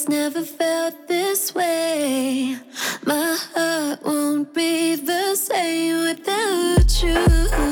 it's never felt this way. My heart won't be the same without you.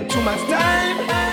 too much time.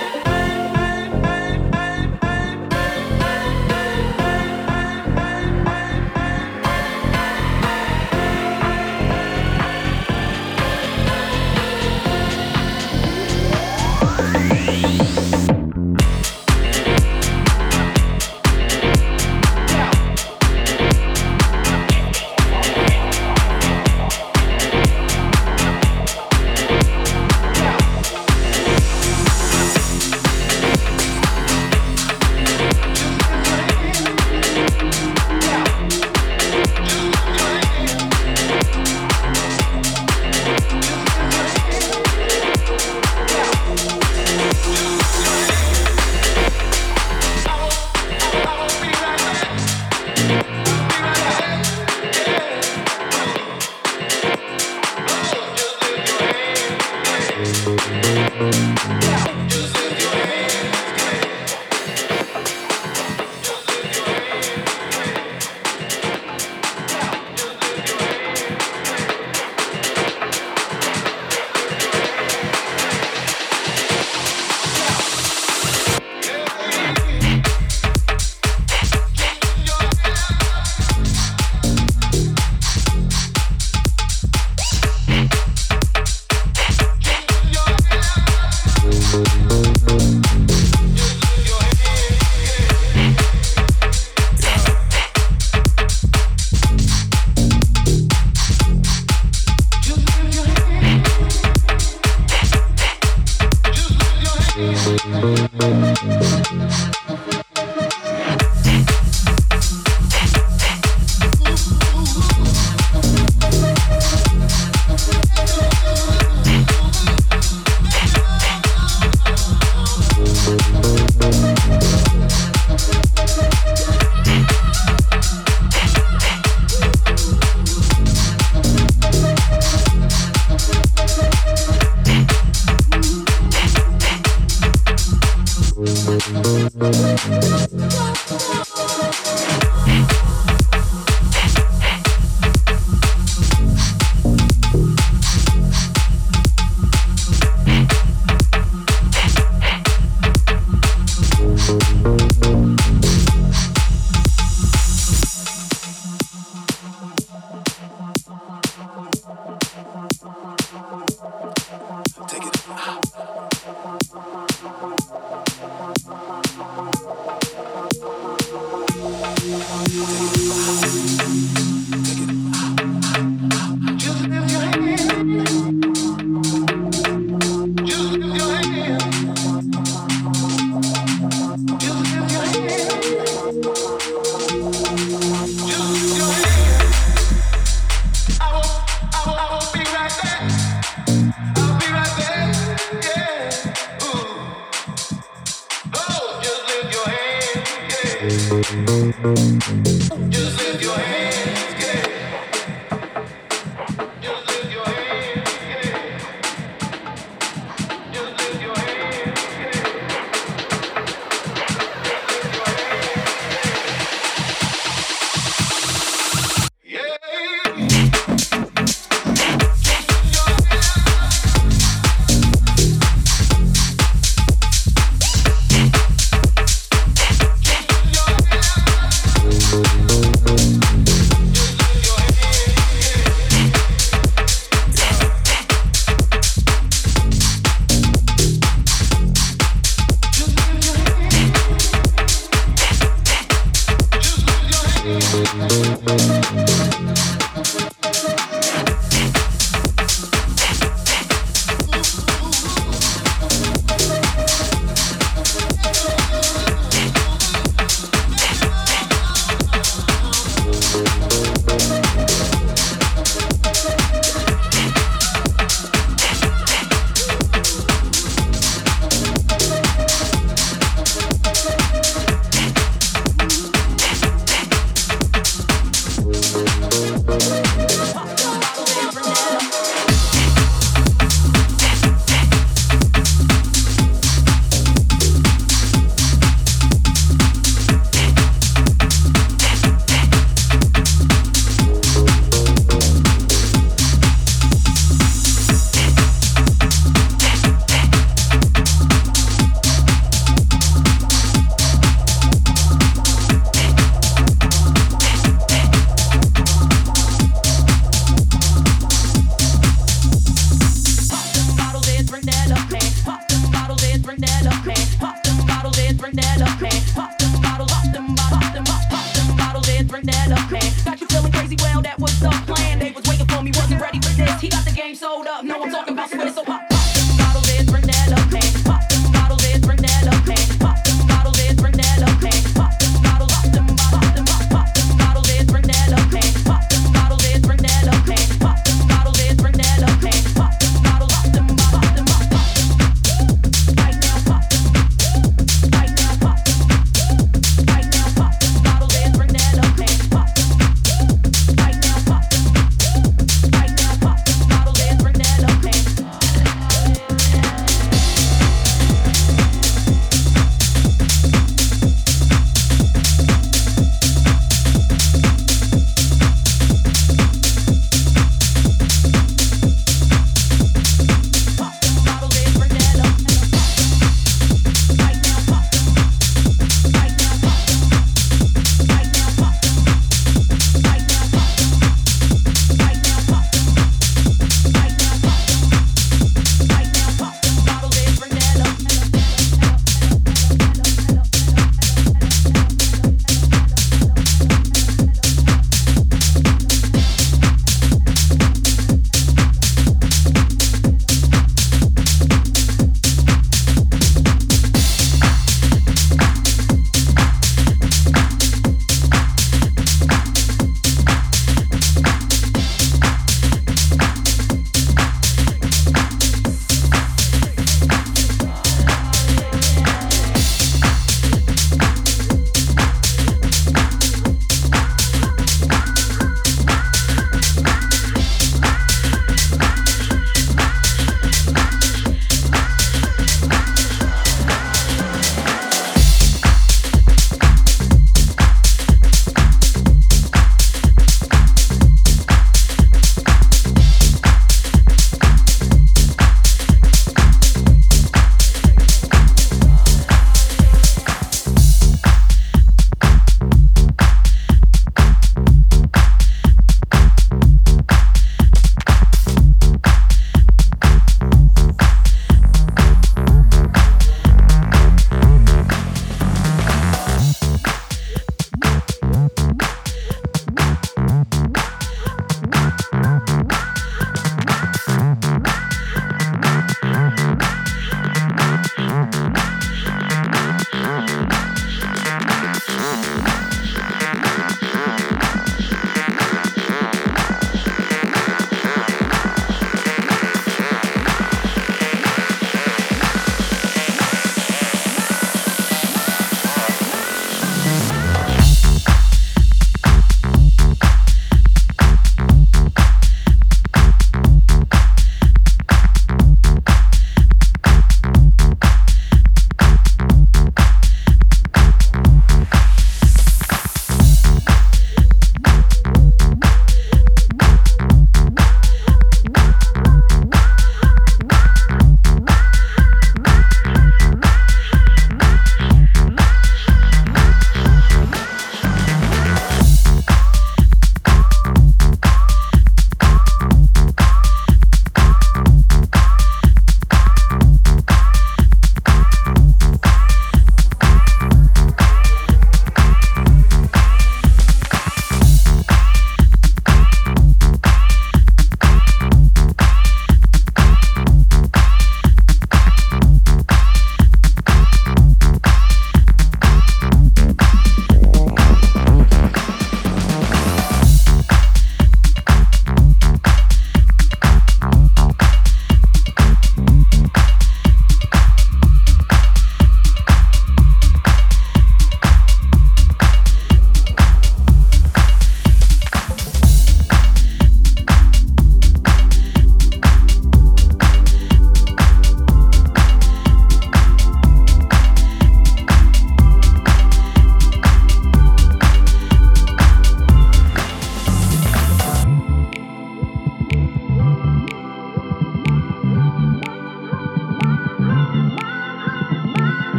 Just lift your hands.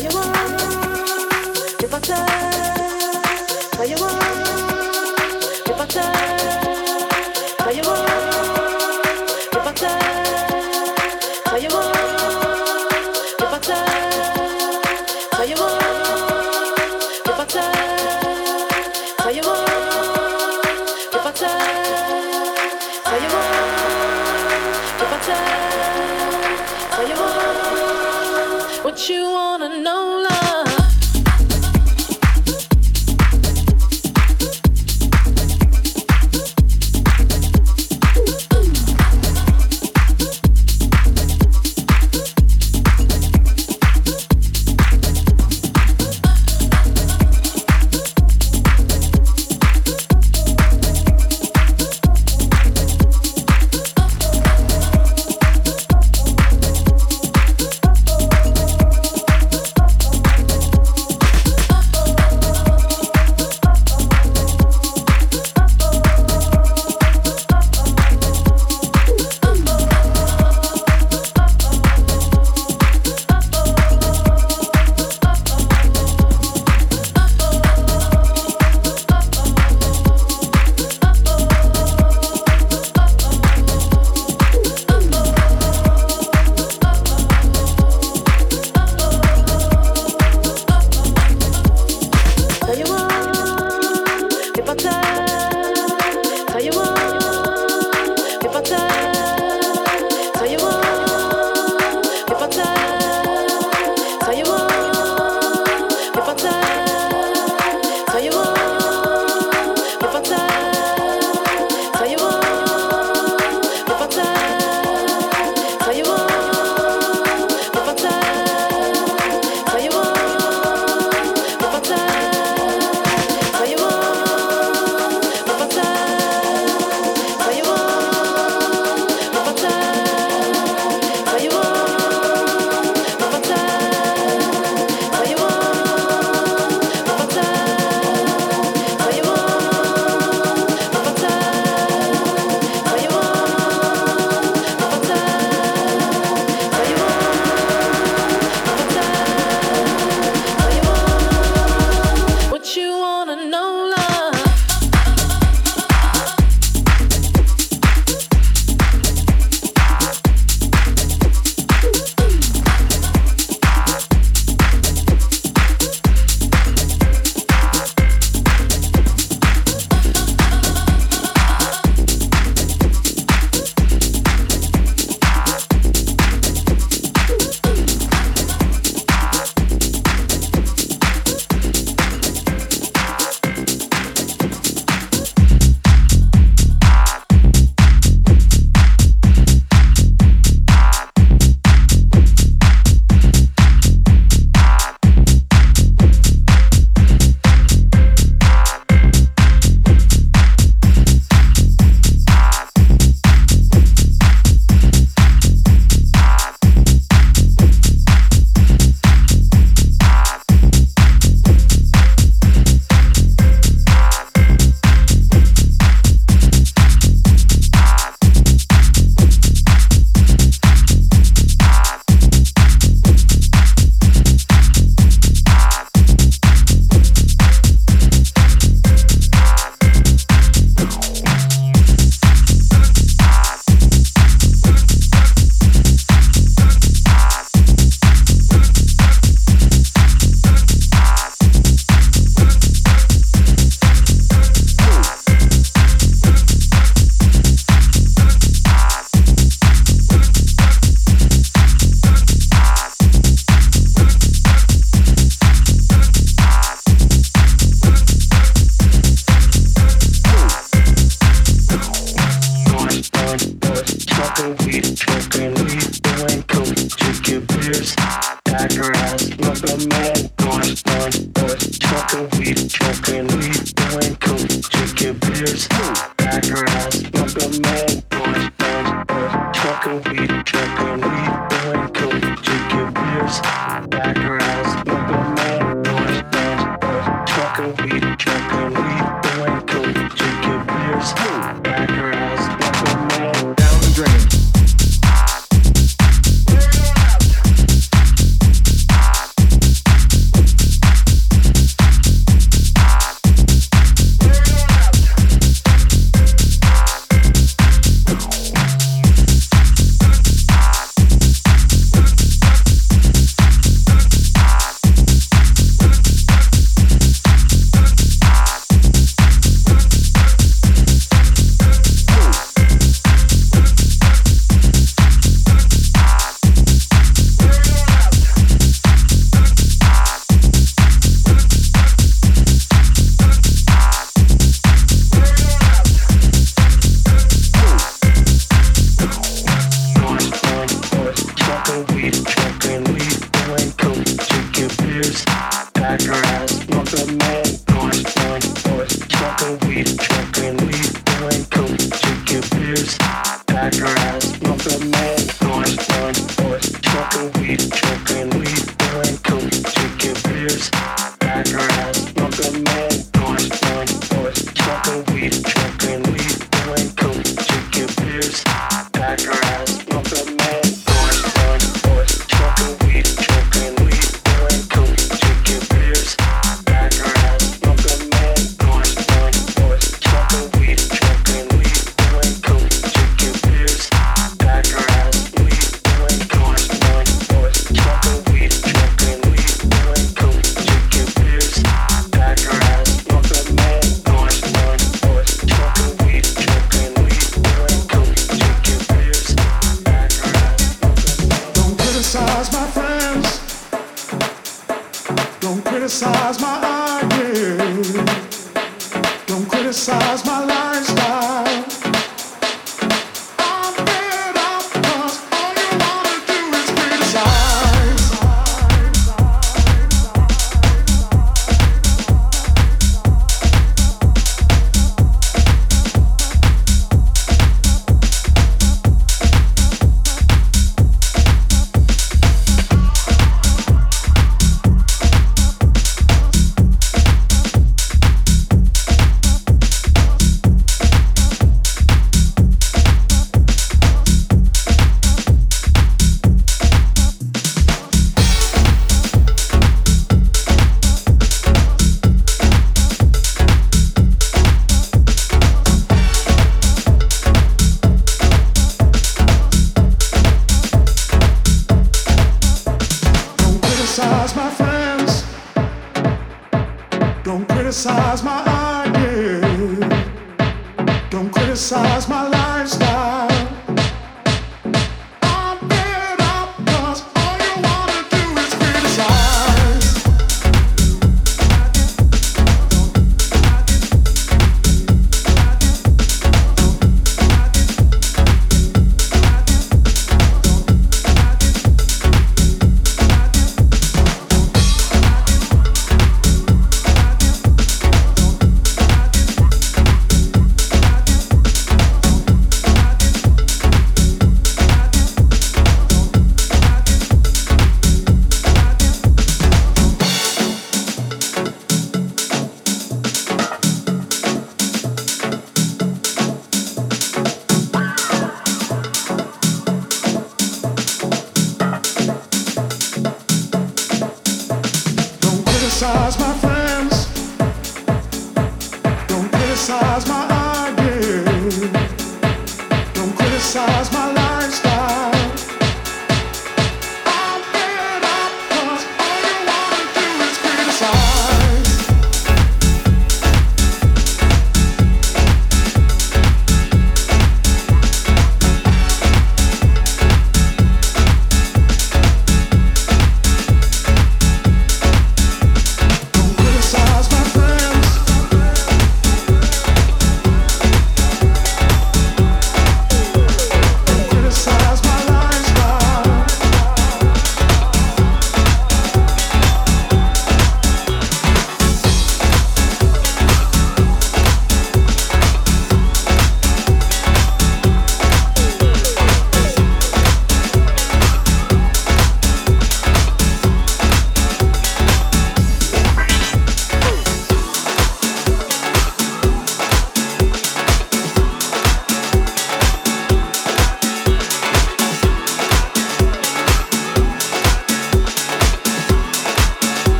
You want. size my